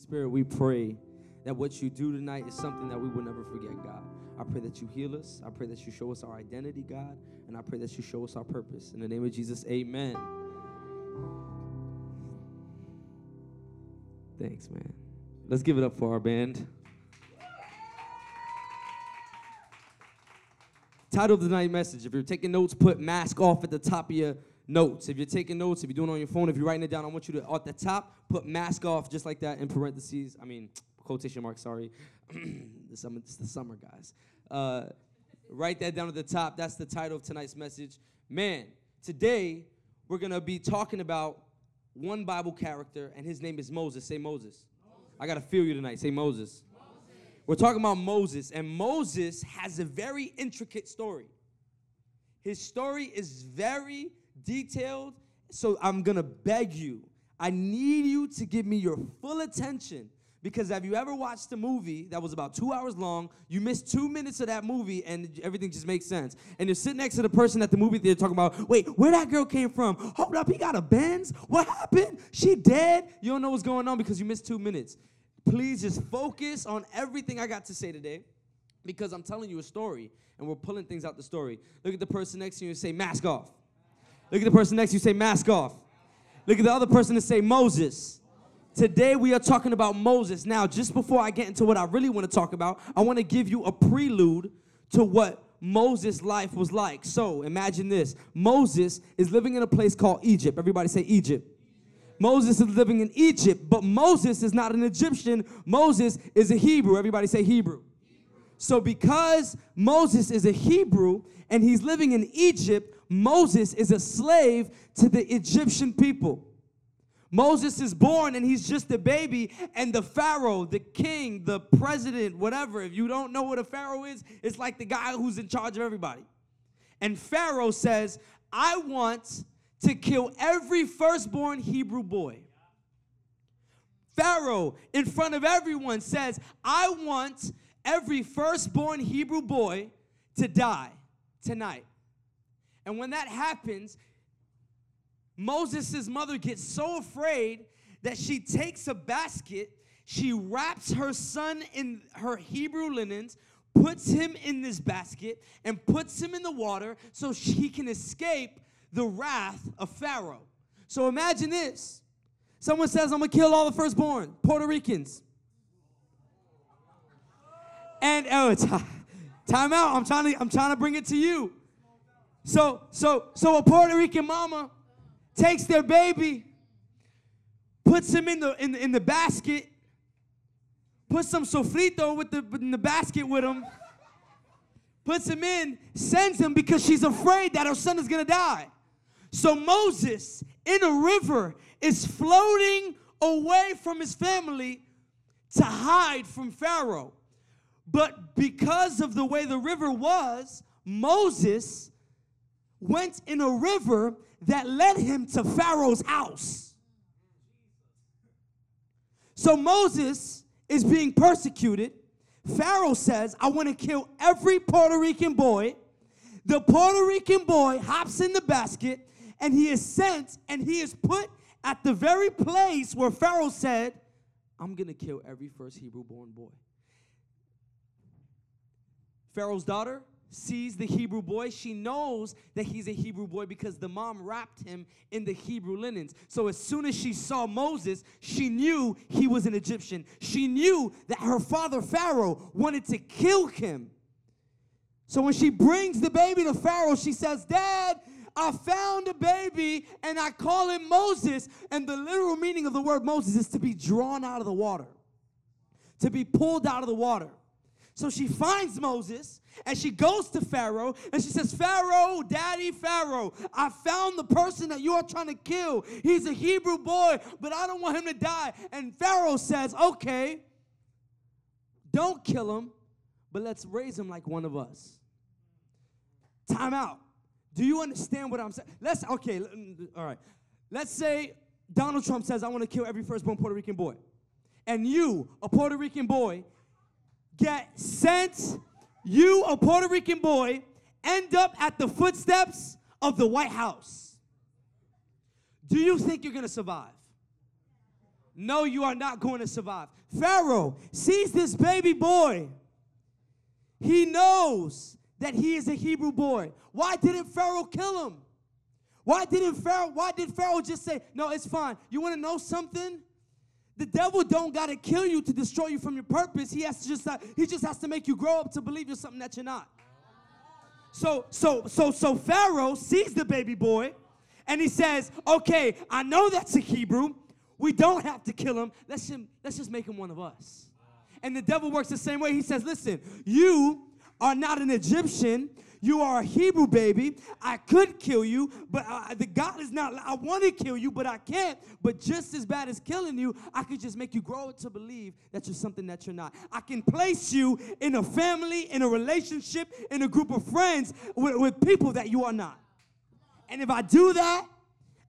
Spirit, we pray that what you do tonight is something that we will never forget, God. I pray that you heal us. I pray that you show us our identity, God. And I pray that you show us our purpose. In the name of Jesus, amen. Thanks, man. Let's give it up for our band. Title of the night message. If you're taking notes, put mask off at the top of your notes. If you're taking notes, if you're doing it on your phone, if you're writing it down, I want you to, at the top, put mask off just like that in parentheses. I mean, quotation marks, sorry. it's the summer, guys. Uh, write that down at the top. That's the title of tonight's message. Man, today we're going to be talking about one Bible character, and his name is Moses. Say Moses. Moses. I got to feel you tonight. Say Moses. We're talking about Moses, and Moses has a very intricate story. His story is very detailed, so I'm gonna beg you. I need you to give me your full attention because have you ever watched a movie that was about two hours long? You missed two minutes of that movie and everything just makes sense. And you're sitting next to the person at the movie theater talking about, wait, where that girl came from? Hold up, he got a Benz? What happened? She dead? You don't know what's going on because you missed two minutes. Please just focus on everything I got to say today because I'm telling you a story and we're pulling things out the story. Look at the person next to you and say, mask off. Look at the person next to you say, mask off. Look at the other person and say, Moses. Today we are talking about Moses. Now, just before I get into what I really want to talk about, I want to give you a prelude to what Moses' life was like. So imagine this Moses is living in a place called Egypt. Everybody say Egypt. Moses is living in Egypt, but Moses is not an Egyptian. Moses is a Hebrew. Everybody say Hebrew. So, because Moses is a Hebrew and he's living in Egypt, Moses is a slave to the Egyptian people. Moses is born and he's just a baby, and the Pharaoh, the king, the president, whatever, if you don't know what a Pharaoh is, it's like the guy who's in charge of everybody. And Pharaoh says, I want to kill every firstborn Hebrew boy. Pharaoh, in front of everyone, says, I want every firstborn Hebrew boy to die tonight. And when that happens, Moses' mother gets so afraid that she takes a basket, she wraps her son in her Hebrew linens, puts him in this basket, and puts him in the water so he can escape the wrath of Pharaoh. So imagine this. Someone says, I'm gonna kill all the firstborn, Puerto Ricans. And oh, time out. I'm trying to I'm trying to bring it to you. So so so a Puerto Rican mama takes their baby, puts him in the in in the basket, puts some sofrito with the in the basket with him, puts him in, sends him because she's afraid that her son is gonna die. So Moses in a river is floating away from his family to hide from Pharaoh. But because of the way the river was, Moses went in a river that led him to Pharaoh's house. So Moses is being persecuted. Pharaoh says, I want to kill every Puerto Rican boy. The Puerto Rican boy hops in the basket and he is sent and he is put at the very place where Pharaoh said, I'm going to kill every first Hebrew born boy. Pharaoh's daughter sees the Hebrew boy. She knows that he's a Hebrew boy because the mom wrapped him in the Hebrew linens. So as soon as she saw Moses, she knew he was an Egyptian. She knew that her father Pharaoh wanted to kill him. So when she brings the baby to Pharaoh, she says, Dad, I found a baby and I call him Moses. And the literal meaning of the word Moses is to be drawn out of the water, to be pulled out of the water. So she finds Moses and she goes to Pharaoh and she says, Pharaoh, Daddy Pharaoh, I found the person that you are trying to kill. He's a Hebrew boy, but I don't want him to die. And Pharaoh says, Okay, don't kill him, but let's raise him like one of us. Time out. Do you understand what I'm saying? Let's, okay, all right. Let's say Donald Trump says, I want to kill every firstborn Puerto Rican boy. And you, a Puerto Rican boy, get sent, you, a Puerto Rican boy, end up at the footsteps of the White House. Do you think you're going to survive? No, you are not going to survive. Pharaoh sees this baby boy. He knows that he is a Hebrew boy. Why didn't Pharaoh kill him? Why didn't Pharaoh why did Pharaoh just say, "No, it's fine." You want to know something? The devil don't got to kill you to destroy you from your purpose. He has to just uh, he just has to make you grow up to believe you're something that you're not. So so so so Pharaoh sees the baby boy and he says, "Okay, I know that's a Hebrew. We don't have to kill him. Let's him, let's just make him one of us." And the devil works the same way. He says, "Listen, you are not an Egyptian. You are a Hebrew baby. I could kill you, but uh, the God is not. I want to kill you, but I can't. But just as bad as killing you, I could just make you grow to believe that you're something that you're not. I can place you in a family, in a relationship, in a group of friends with, with people that you are not. And if I do that,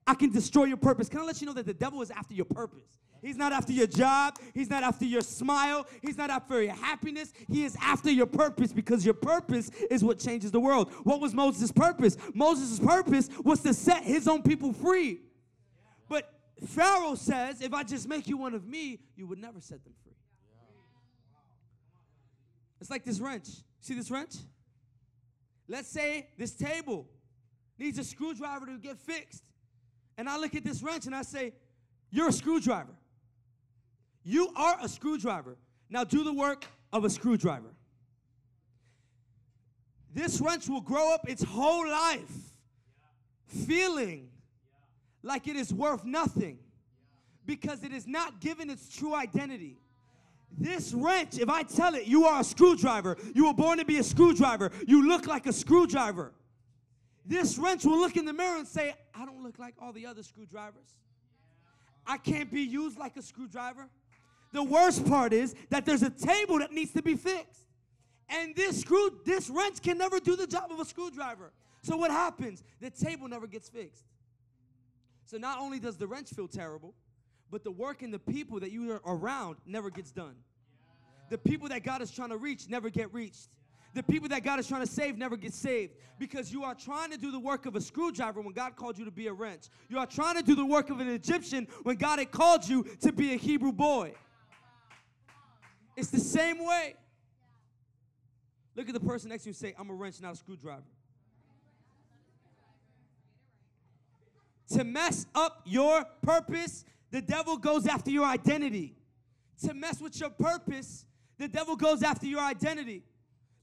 I can destroy your purpose. Can I let you know that the devil is after your purpose? He's not after your job. He's not after your smile. He's not after your happiness. He is after your purpose because your purpose is what changes the world. What was Moses' purpose? Moses' purpose was to set his own people free. But Pharaoh says, if I just make you one of me, you would never set them free. It's like this wrench. See this wrench? Let's say this table needs a screwdriver to get fixed. And I look at this wrench and I say, You're a screwdriver. You are a screwdriver. Now do the work of a screwdriver. This wrench will grow up its whole life feeling like it is worth nothing because it is not given its true identity. This wrench, if I tell it you are a screwdriver, you were born to be a screwdriver, you look like a screwdriver. This wrench will look in the mirror and say, I don't look like all the other screwdrivers. I can't be used like a screwdriver. The worst part is that there's a table that needs to be fixed. And this screw, this wrench can never do the job of a screwdriver. So what happens? The table never gets fixed. So not only does the wrench feel terrible, but the work and the people that you are around never gets done. The people that God is trying to reach never get reached. The people that God is trying to save never get saved because you are trying to do the work of a screwdriver when God called you to be a wrench. You are trying to do the work of an Egyptian when God had called you to be a Hebrew boy. It's the same way. Look at the person next to you and say, I'm a wrench, not a screwdriver. To mess up your purpose, the devil goes after your identity. To mess with your purpose, the devil goes after your identity.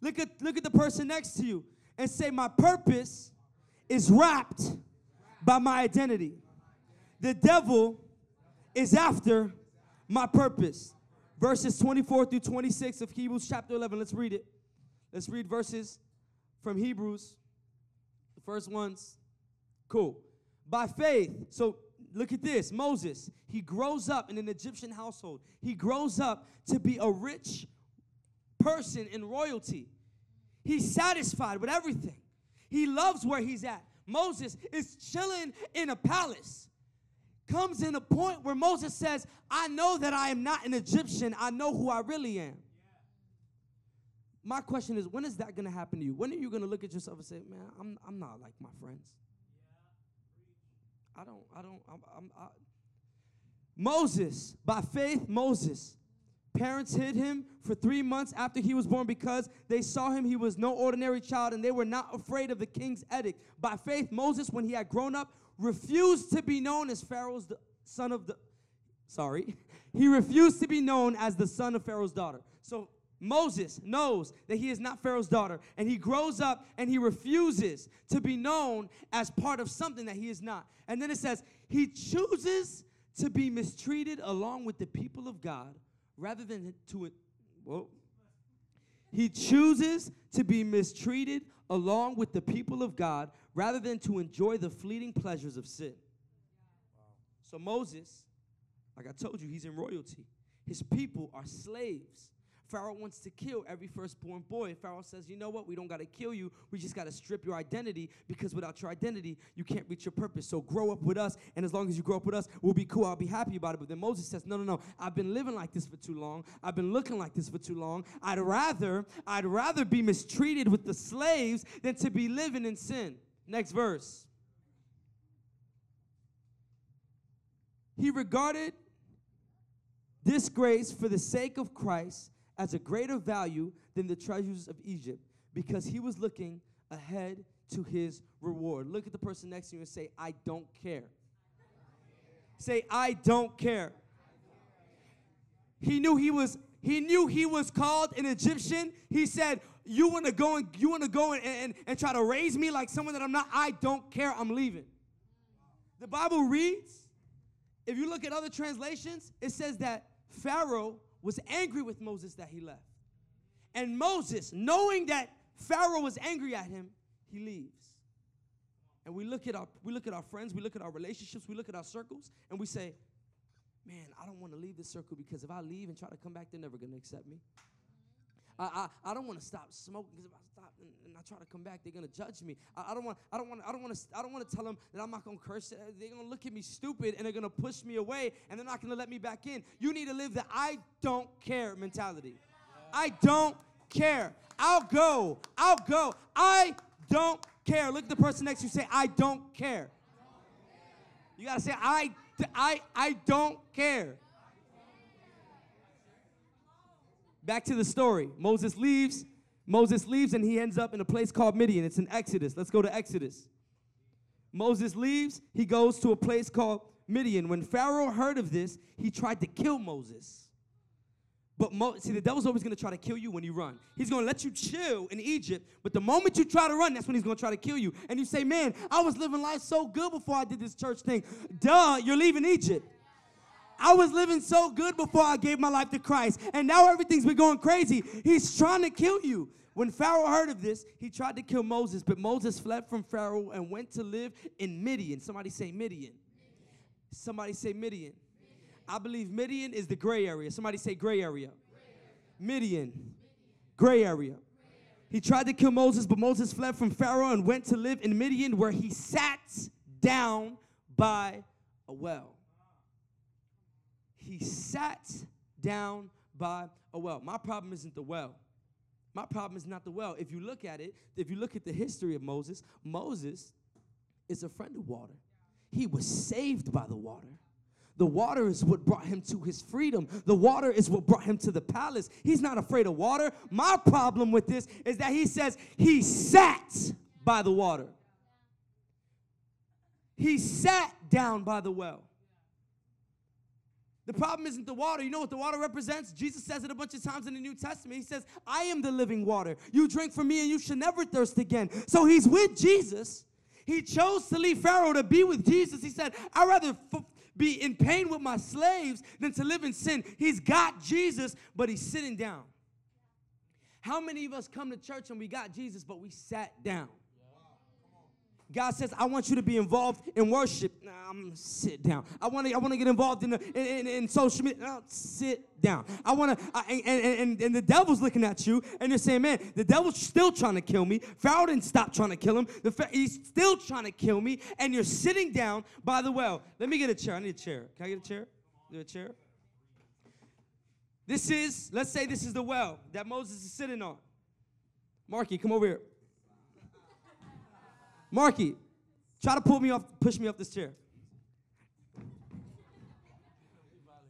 Look at, look at the person next to you and say, My purpose is wrapped by my identity. The devil is after my purpose. Verses 24 through 26 of Hebrews chapter 11. Let's read it. Let's read verses from Hebrews. The first ones. Cool. By faith. So look at this Moses, he grows up in an Egyptian household. He grows up to be a rich person in royalty. He's satisfied with everything. He loves where he's at. Moses is chilling in a palace. Comes in a point where Moses says, I know that I am not an Egyptian. I know who I really am. My question is, when is that going to happen to you? When are you going to look at yourself and say, man, I'm, I'm not like my friends? I don't, I don't, I'm, I'm I. Moses, by faith, Moses Parents hid him for three months after he was born because they saw him he was no ordinary child and they were not afraid of the king's edict. By faith, Moses, when he had grown up, refused to be known as Pharaoh's son of the. Sorry. He refused to be known as the son of Pharaoh's daughter. So Moses knows that he is not Pharaoh's daughter, and he grows up and he refuses to be known as part of something that he is not. And then it says, he chooses to be mistreated along with the people of God rather than to well, he chooses to be mistreated along with the people of God rather than to enjoy the fleeting pleasures of sin. So Moses, like I told you, he's in royalty. His people are slaves. Pharaoh wants to kill every firstborn boy. Pharaoh says, You know what? We don't got to kill you. We just got to strip your identity because without your identity, you can't reach your purpose. So grow up with us. And as long as you grow up with us, we'll be cool. I'll be happy about it. But then Moses says, No, no, no. I've been living like this for too long. I've been looking like this for too long. I'd rather, I'd rather be mistreated with the slaves than to be living in sin. Next verse. He regarded this grace for the sake of Christ as a greater value than the treasures of Egypt because he was looking ahead to his reward. Look at the person next to you and say, I don't care. Say, I don't care. He knew he was he knew he was called an Egyptian. He said, You wanna go and you wanna go and, and, and try to raise me like someone that I'm not? I don't care. I'm leaving. The Bible reads, if you look at other translations, it says that Pharaoh was angry with Moses that he left. And Moses, knowing that Pharaoh was angry at him, he leaves. And we look at our we look at our friends, we look at our relationships, we look at our circles, and we say, Man, I don't want to leave this circle because if I leave and try to come back, they're never gonna accept me. I, I, I don't want to stop smoking because if I stop and, and, I try to come back, they're gonna judge me. I, I don't want I don't want I don't want to I don't want to tell them that I'm not gonna curse. Uh, they're gonna look at me stupid and they're gonna push me away and they're not gonna let me back in. You need to live the I don't care mentality. I don't care. I'll go. I'll go. I don't care. Look at the person next to you. Say I don't care. You gotta say I I I don't care. Back to the story. Moses leaves. Moses leaves and he ends up in a place called Midian. It's in Exodus. Let's go to Exodus. Moses leaves. He goes to a place called Midian. When Pharaoh heard of this, he tried to kill Moses. But Mo- see, the devil's always going to try to kill you when you run. He's going to let you chill in Egypt, but the moment you try to run, that's when he's going to try to kill you. And you say, "Man, I was living life so good before I did this church thing." Duh, you're leaving Egypt. I was living so good before I gave my life to Christ, and now everything's been going crazy. He's trying to kill you. When Pharaoh heard of this, he tried to kill Moses, but Moses fled from Pharaoh and went to live in Midian. Somebody say Midian. Somebody say Midian. I believe Midian is the gray area. Somebody say gray area. Midian. Gray area. He tried to kill Moses, but Moses fled from Pharaoh and went to live in Midian, where he sat down by a well he sat down by a well. My problem isn't the well. My problem is not the well. If you look at it, if you look at the history of Moses, Moses is a friend of water. He was saved by the water. The water is what brought him to his freedom. The water is what brought him to the palace. He's not afraid of water. My problem with this is that he says he sat by the water. He sat down by the well. The problem isn't the water. You know what the water represents? Jesus says it a bunch of times in the New Testament. He says, I am the living water. You drink from me and you should never thirst again. So he's with Jesus. He chose to leave Pharaoh to be with Jesus. He said, I'd rather f- be in pain with my slaves than to live in sin. He's got Jesus, but he's sitting down. How many of us come to church and we got Jesus, but we sat down? God says, I want you to be involved in worship. Nah, I'm sit down. I want to I want to get involved in, the, in, in, in, social media. Sit down. I want to, and, and, and the devil's looking at you and you're saying, man, the devil's still trying to kill me. Pharaoh didn't stop trying to kill him. The, he's still trying to kill me. And you're sitting down by the well. Let me get a chair. I need a chair. Can I get a chair? Get a chair? This is, let's say this is the well that Moses is sitting on. Marky, come over here. Marky, try to pull me off, push me off this chair.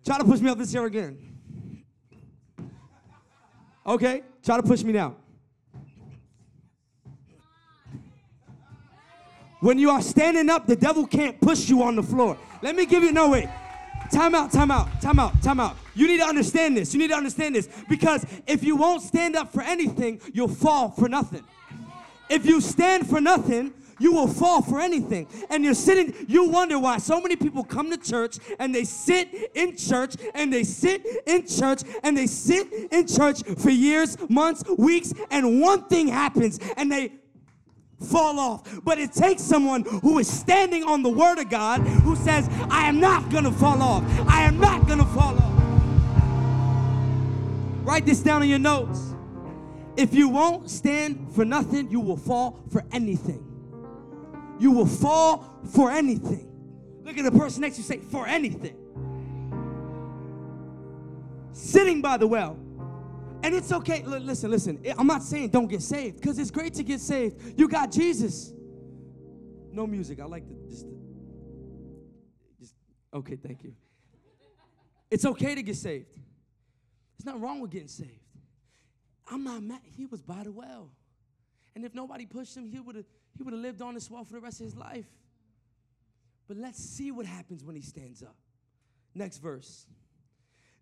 Try to push me off this chair again. Okay, try to push me down. When you are standing up, the devil can't push you on the floor. Let me give you, no, wait. Time out, time out, time out, time out. You need to understand this. You need to understand this. Because if you won't stand up for anything, you'll fall for nothing. If you stand for nothing, you will fall for anything. And you're sitting, you wonder why so many people come to church and they sit in church and they sit in church and they sit in church for years, months, weeks, and one thing happens and they fall off. But it takes someone who is standing on the word of God who says, I am not gonna fall off. I am not gonna fall off. Write this down in your notes. If you won't stand for nothing, you will fall for anything you will fall for anything. Look at the person next to you, say, for anything. Sitting by the well. And it's okay. L- listen, listen. I'm not saying don't get saved because it's great to get saved. You got Jesus. No music. I like to just, just, okay, thank you. It's okay to get saved. There's nothing wrong with getting saved. I'm not mad. He was by the well. And if nobody pushed him, he would have he would have lived on this well for the rest of his life. But let's see what happens when he stands up. Next verse.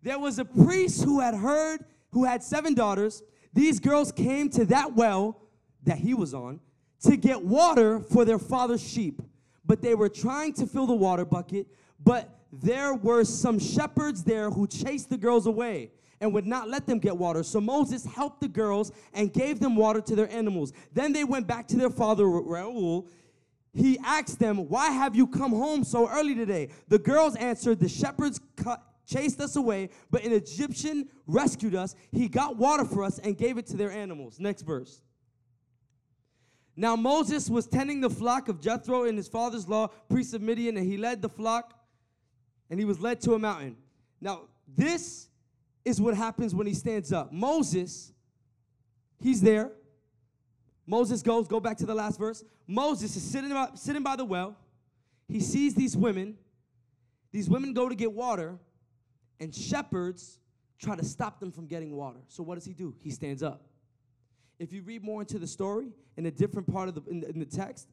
There was a priest who had heard, who had seven daughters. These girls came to that well that he was on to get water for their father's sheep. But they were trying to fill the water bucket, but there were some shepherds there who chased the girls away and would not let them get water. So Moses helped the girls and gave them water to their animals. Then they went back to their father, Reuel. He asked them, Why have you come home so early today? The girls answered, The shepherds cut, chased us away, but an Egyptian rescued us. He got water for us and gave it to their animals. Next verse. Now Moses was tending the flock of Jethro in his father's law, priest of Midian, and he led the flock and he was led to a mountain. Now, this is what happens when he stands up. Moses, he's there. Moses goes, go back to the last verse. Moses is sitting by, sitting by the well. He sees these women. These women go to get water, and shepherds try to stop them from getting water. So what does he do? He stands up. If you read more into the story in a different part of the in, the in the text,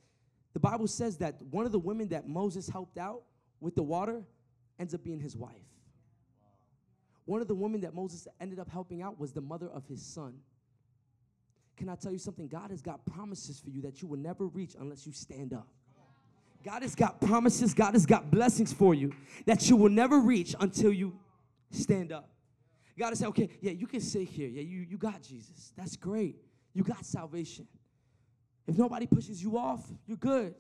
the Bible says that one of the women that Moses helped out with the water ends up being his wife. One of the women that Moses ended up helping out was the mother of his son. Can I tell you something? God has got promises for you that you will never reach unless you stand up. God has got promises, God has got blessings for you that you will never reach until you stand up. God has said, okay, yeah, you can sit here. Yeah, you, you got Jesus. That's great. You got salvation. If nobody pushes you off, you're good.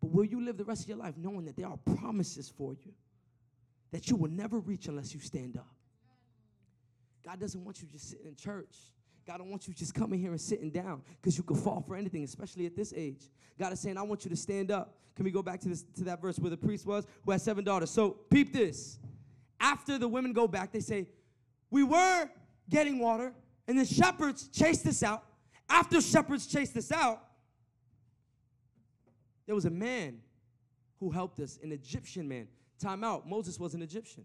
But will you live the rest of your life knowing that there are promises for you that you will never reach unless you stand up? God doesn't want you just sitting in church. God don't want you just coming here and sitting down because you could fall for anything, especially at this age. God is saying, I want you to stand up. Can we go back to this to that verse where the priest was who had seven daughters? So peep this. After the women go back, they say, We were getting water, and the shepherds chased us out. After shepherds chased us out, there was a man who helped us, an Egyptian man. Time out. Moses was an Egyptian.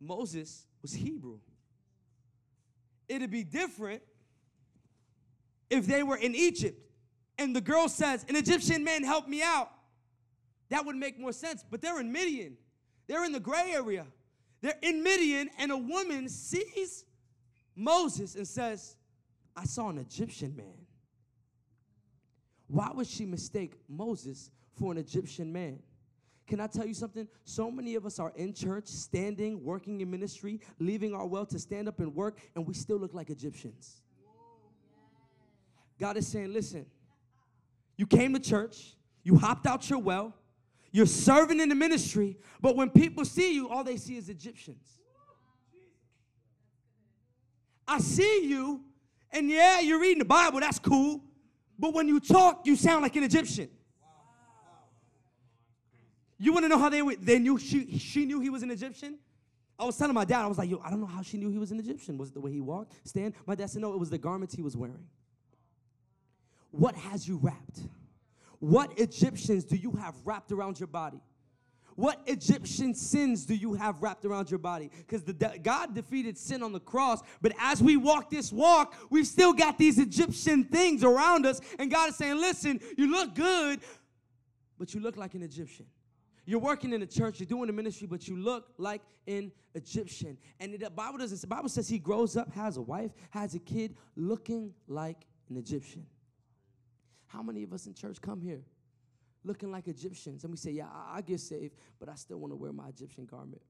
Moses was Hebrew. It'd be different if they were in Egypt and the girl says, An Egyptian man helped me out. That would make more sense. But they're in Midian, they're in the gray area. They're in Midian, and a woman sees Moses and says, I saw an Egyptian man. Why would she mistake Moses for an Egyptian man? Can I tell you something? So many of us are in church, standing, working in ministry, leaving our well to stand up and work, and we still look like Egyptians. God is saying, listen, you came to church, you hopped out your well, you're serving in the ministry, but when people see you, all they see is Egyptians. I see you, and yeah, you're reading the Bible, that's cool. But when you talk, you sound like an Egyptian. You want to know how they were, they knew she, she knew he was an Egyptian? I was telling my dad, I was like, yo, I don't know how she knew he was an Egyptian. Was it the way he walked, stand? My dad said, no, it was the garments he was wearing. What has you wrapped? What Egyptians do you have wrapped around your body? What Egyptian sins do you have wrapped around your body? Because de- God defeated sin on the cross, but as we walk this walk, we've still got these Egyptian things around us, and God is saying, Listen, you look good, but you look like an Egyptian. You're working in the church, you're doing the ministry, but you look like an Egyptian. And the Bible doesn't. The Bible says he grows up, has a wife, has a kid, looking like an Egyptian. How many of us in church come here looking like Egyptians. And we say, yeah, I, I get saved, but I still want to wear my Egyptian garment.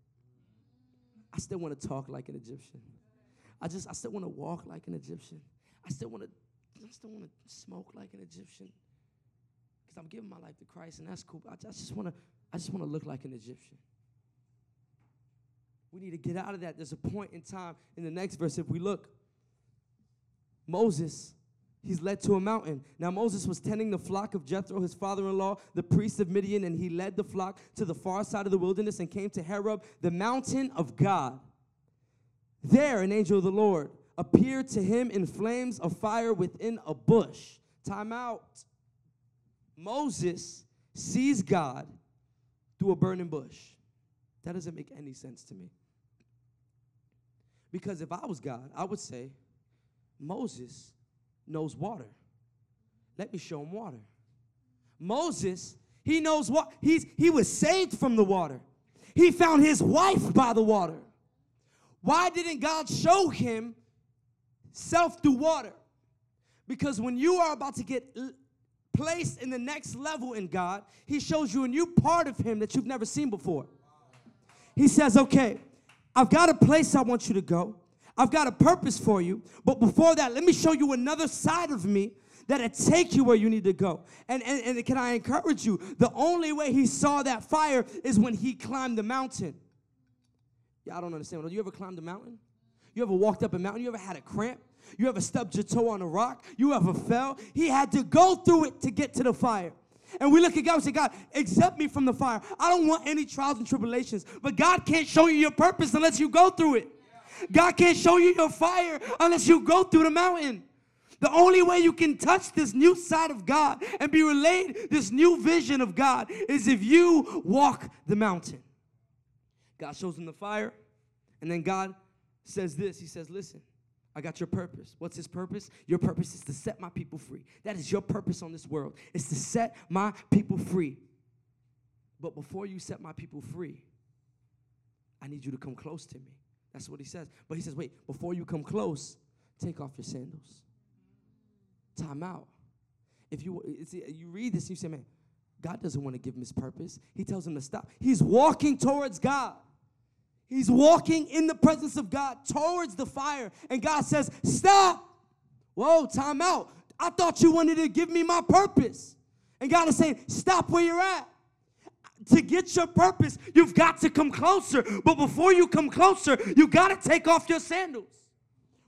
I still want to talk like an Egyptian. I just, I still want to walk like an Egyptian. I still want to, I still want to smoke like an Egyptian. Because I'm giving my life to Christ, and that's cool. I just, I just want to, I just want to look like an Egyptian. We need to get out of that. There's a point in time in the next verse. If we look, Moses he's led to a mountain. Now Moses was tending the flock of Jethro, his father-in-law, the priest of Midian, and he led the flock to the far side of the wilderness and came to Horeb, the mountain of God. There an angel of the Lord appeared to him in flames of fire within a bush. Time out. Moses sees God through a burning bush. That doesn't make any sense to me. Because if I was God, I would say, Moses knows water. Let me show him water. Moses, he knows what he's he was saved from the water. He found his wife by the water. Why didn't God show him self through water? Because when you are about to get placed in the next level in God, He shows you a new part of Him that you've never seen before. He says, Okay, I've got a place I want you to go. I've got a purpose for you. But before that, let me show you another side of me that'll take you where you need to go. And, and, and can I encourage you? The only way he saw that fire is when he climbed the mountain. Yeah, I don't understand. You ever climbed a mountain? You ever walked up a mountain? You ever had a cramp? You ever stubbed your toe on a rock? You ever fell? He had to go through it to get to the fire. And we look at God and say, God, accept me from the fire. I don't want any trials and tribulations. But God can't show you your purpose unless you go through it. God can't show you your fire unless you go through the mountain. The only way you can touch this new side of God and be relayed this new vision of God is if you walk the mountain. God shows him the fire, and then God says this He says, Listen, I got your purpose. What's his purpose? Your purpose is to set my people free. That is your purpose on this world. It's to set my people free. But before you set my people free, I need you to come close to me. That's what he says. But he says, wait, before you come close, take off your sandals. Time out. If you you read this, you say, man, God doesn't want to give him his purpose. He tells him to stop. He's walking towards God. He's walking in the presence of God towards the fire. And God says, Stop. Whoa, time out. I thought you wanted to give me my purpose. And God is saying, Stop where you're at. To get your purpose, you've got to come closer. But before you come closer, you got to take off your sandals.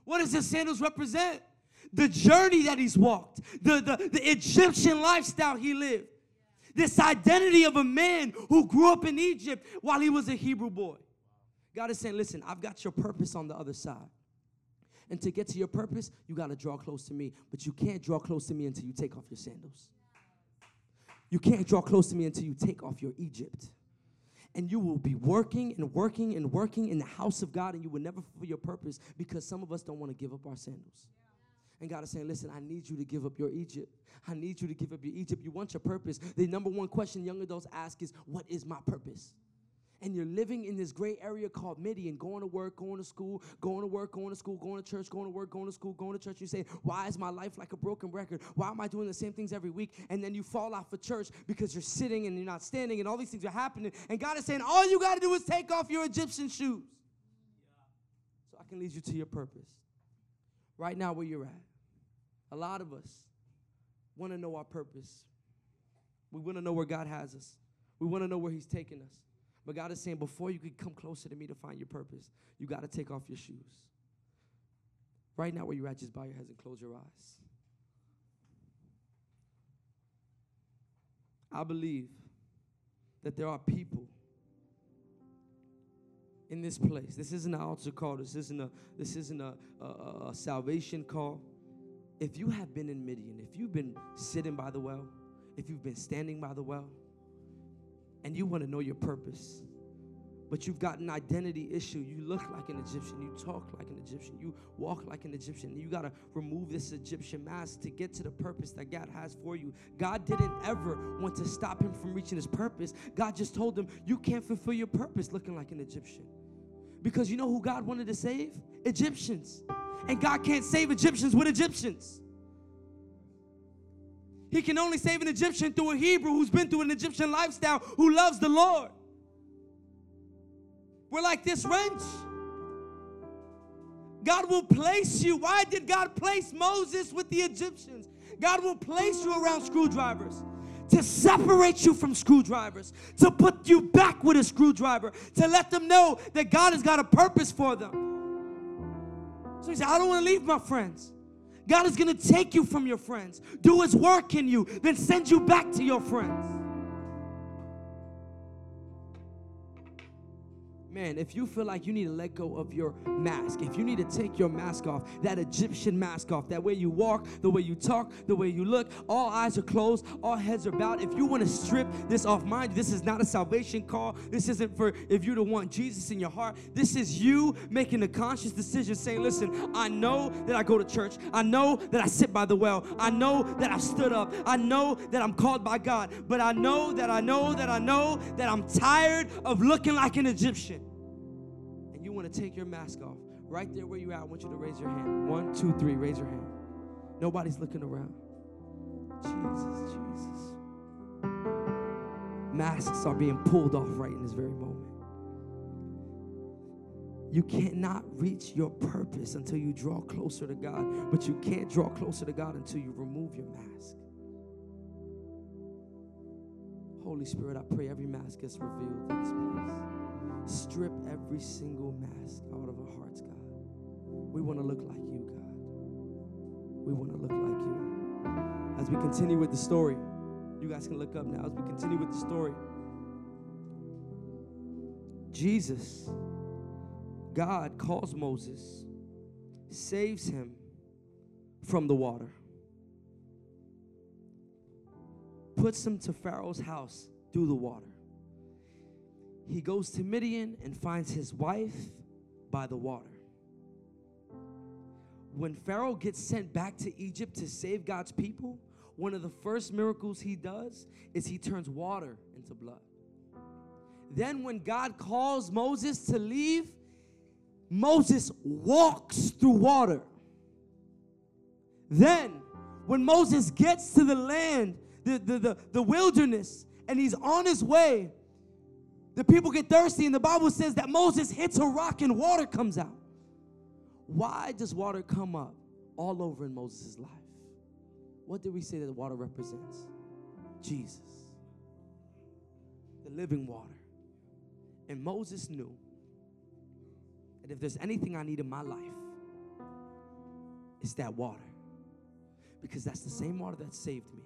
What does the sandals represent? The journey that he's walked, the, the, the Egyptian lifestyle he lived, this identity of a man who grew up in Egypt while he was a Hebrew boy. God is saying, listen, I've got your purpose on the other side. And to get to your purpose, you got to draw close to me. But you can't draw close to me until you take off your sandals. You can't draw close to me until you take off your Egypt. And you will be working and working and working in the house of God, and you will never fulfill your purpose because some of us don't want to give up our sandals. And God is saying, listen, I need you to give up your Egypt. I need you to give up your Egypt. You want your purpose. The number one question young adults ask is, what is my purpose? And you're living in this gray area called Midian, going to work, going to school, going to work, going to school, going to church, going to work, going to school, going to church. You say, Why is my life like a broken record? Why am I doing the same things every week? And then you fall off of church because you're sitting and you're not standing, and all these things are happening. And God is saying, All you got to do is take off your Egyptian shoes. So I can lead you to your purpose. Right now, where you're at. A lot of us want to know our purpose. We want to know where God has us. We want to know where He's taking us. But God is saying, before you can come closer to me to find your purpose, you got to take off your shoes. Right now, where you're at, just bow your heads and close your eyes. I believe that there are people in this place. This isn't an altar call. This isn't a this isn't a, a, a salvation call. If you have been in Midian, if you've been sitting by the well, if you've been standing by the well, and you want to know your purpose, but you've got an identity issue. You look like an Egyptian, you talk like an Egyptian, you walk like an Egyptian. You got to remove this Egyptian mask to get to the purpose that God has for you. God didn't ever want to stop him from reaching his purpose. God just told him, You can't fulfill your purpose looking like an Egyptian. Because you know who God wanted to save? Egyptians. And God can't save Egyptians with Egyptians. He can only save an Egyptian through a Hebrew who's been through an Egyptian lifestyle, who loves the Lord. We're like this wrench. God will place you. Why did God place Moses with the Egyptians? God will place you around screwdrivers to separate you from screwdrivers, to put you back with a screwdriver, to let them know that God has got a purpose for them. So he said, I don't want to leave my friends. God is going to take you from your friends, do his work in you, then send you back to your friends. Man, if you feel like you need to let go of your mask, if you need to take your mask off, that Egyptian mask off, that way you walk, the way you talk, the way you look, all eyes are closed, all heads are bowed. If you want to strip this off, mind this is not a salvation call. This isn't for if you to want Jesus in your heart. This is you making a conscious decision saying, listen, I know that I go to church. I know that I sit by the well. I know that I've stood up. I know that I'm called by God. But I know that I know that I know that I'm tired of looking like an Egyptian to take your mask off, right there where you're at, I want you to raise your hand. One, two, three, raise your hand. Nobody's looking around. Jesus, Jesus. Masks are being pulled off right in this very moment. You cannot reach your purpose until you draw closer to God, but you can't draw closer to God until you remove your mask. Holy Spirit, I pray every mask gets revealed in this place. Strip every single mask out of our hearts, God. We want to look like you, God. We want to look like you. As we continue with the story, you guys can look up now. As we continue with the story, Jesus, God calls Moses, saves him from the water, puts him to Pharaoh's house through the water he goes to Midian and finds his wife by the water. When Pharaoh gets sent back to Egypt to save God's people, one of the first miracles he does is he turns water into blood. Then, when God calls Moses to leave, Moses walks through water. Then, when Moses gets to the land, the, the, the, the wilderness, and he's on his way, the people get thirsty, and the Bible says that Moses hits a rock and water comes out. Why does water come up all over in Moses' life? What did we say that the water represents? Jesus, the living water. And Moses knew that if there's anything I need in my life, it's that water. Because that's the same water that saved me.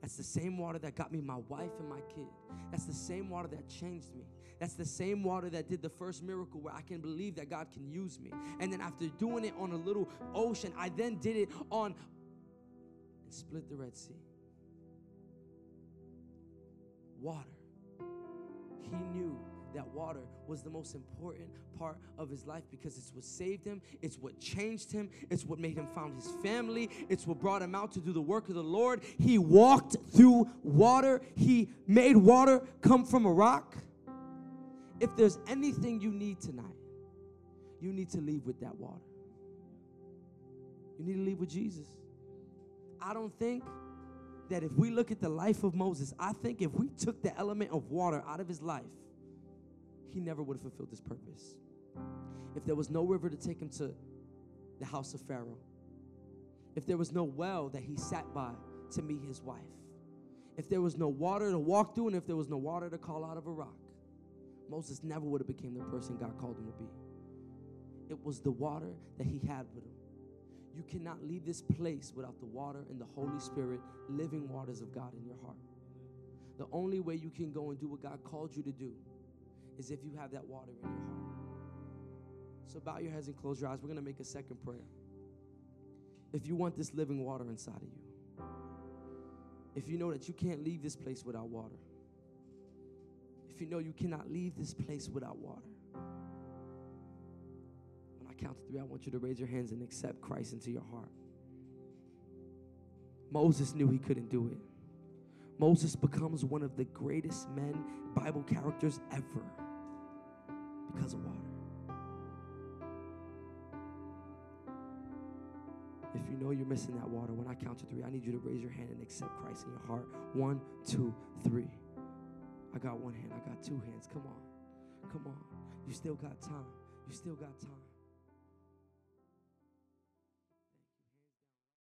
That's the same water that got me my wife and my kid. That's the same water that changed me. That's the same water that did the first miracle where I can believe that God can use me. And then after doing it on a little ocean, I then did it on and split the Red Sea. Water. He knew that water was the most important part of his life because it's what saved him, it's what changed him, it's what made him found his family, it's what brought him out to do the work of the Lord. He walked through water, he made water come from a rock. If there's anything you need tonight, you need to leave with that water. You need to leave with Jesus. I don't think that if we look at the life of Moses, I think if we took the element of water out of his life, he never would have fulfilled his purpose. If there was no river to take him to the house of Pharaoh, if there was no well that he sat by to meet his wife, if there was no water to walk through, and if there was no water to call out of a rock, Moses never would have became the person God called him to be. It was the water that he had with him. You cannot leave this place without the water and the Holy Spirit, living waters of God in your heart. The only way you can go and do what God called you to do is if you have that water in your heart. So bow your heads and close your eyes. We're going to make a second prayer. If you want this living water inside of you, if you know that you can't leave this place without water, if you know you cannot leave this place without water, when I count to three, I want you to raise your hands and accept Christ into your heart. Moses knew he couldn't do it. Moses becomes one of the greatest men, Bible characters ever because of water. If you know you're missing that water, when I count to three, I need you to raise your hand and accept Christ in your heart. One, two, three. I got one hand. I got two hands. Come on. Come on. You still got time. You still got time.